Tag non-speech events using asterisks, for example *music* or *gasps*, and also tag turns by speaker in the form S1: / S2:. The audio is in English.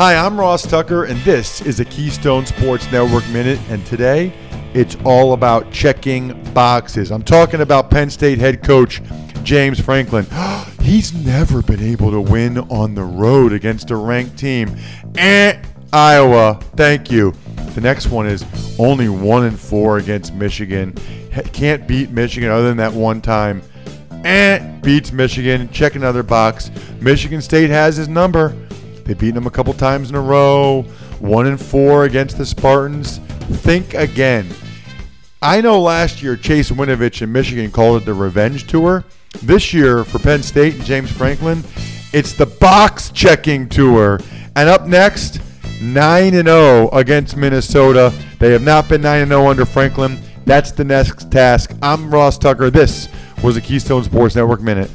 S1: Hi, I'm Ross Tucker, and this is a Keystone Sports Network Minute. And today, it's all about checking boxes. I'm talking about Penn State head coach James Franklin. *gasps* He's never been able to win on the road against a ranked team. Eh, Iowa, thank you. The next one is only one and four against Michigan. Can't beat Michigan other than that one time. Eh, beats Michigan. Check another box. Michigan State has his number. They've beaten them a couple times in a row. One and four against the Spartans. Think again. I know last year Chase Winovich in Michigan called it the revenge tour. This year for Penn State and James Franklin, it's the box checking tour. And up next, 9 and 0 against Minnesota. They have not been 9 and 0 under Franklin. That's the next task. I'm Ross Tucker. This was a Keystone Sports Network Minute.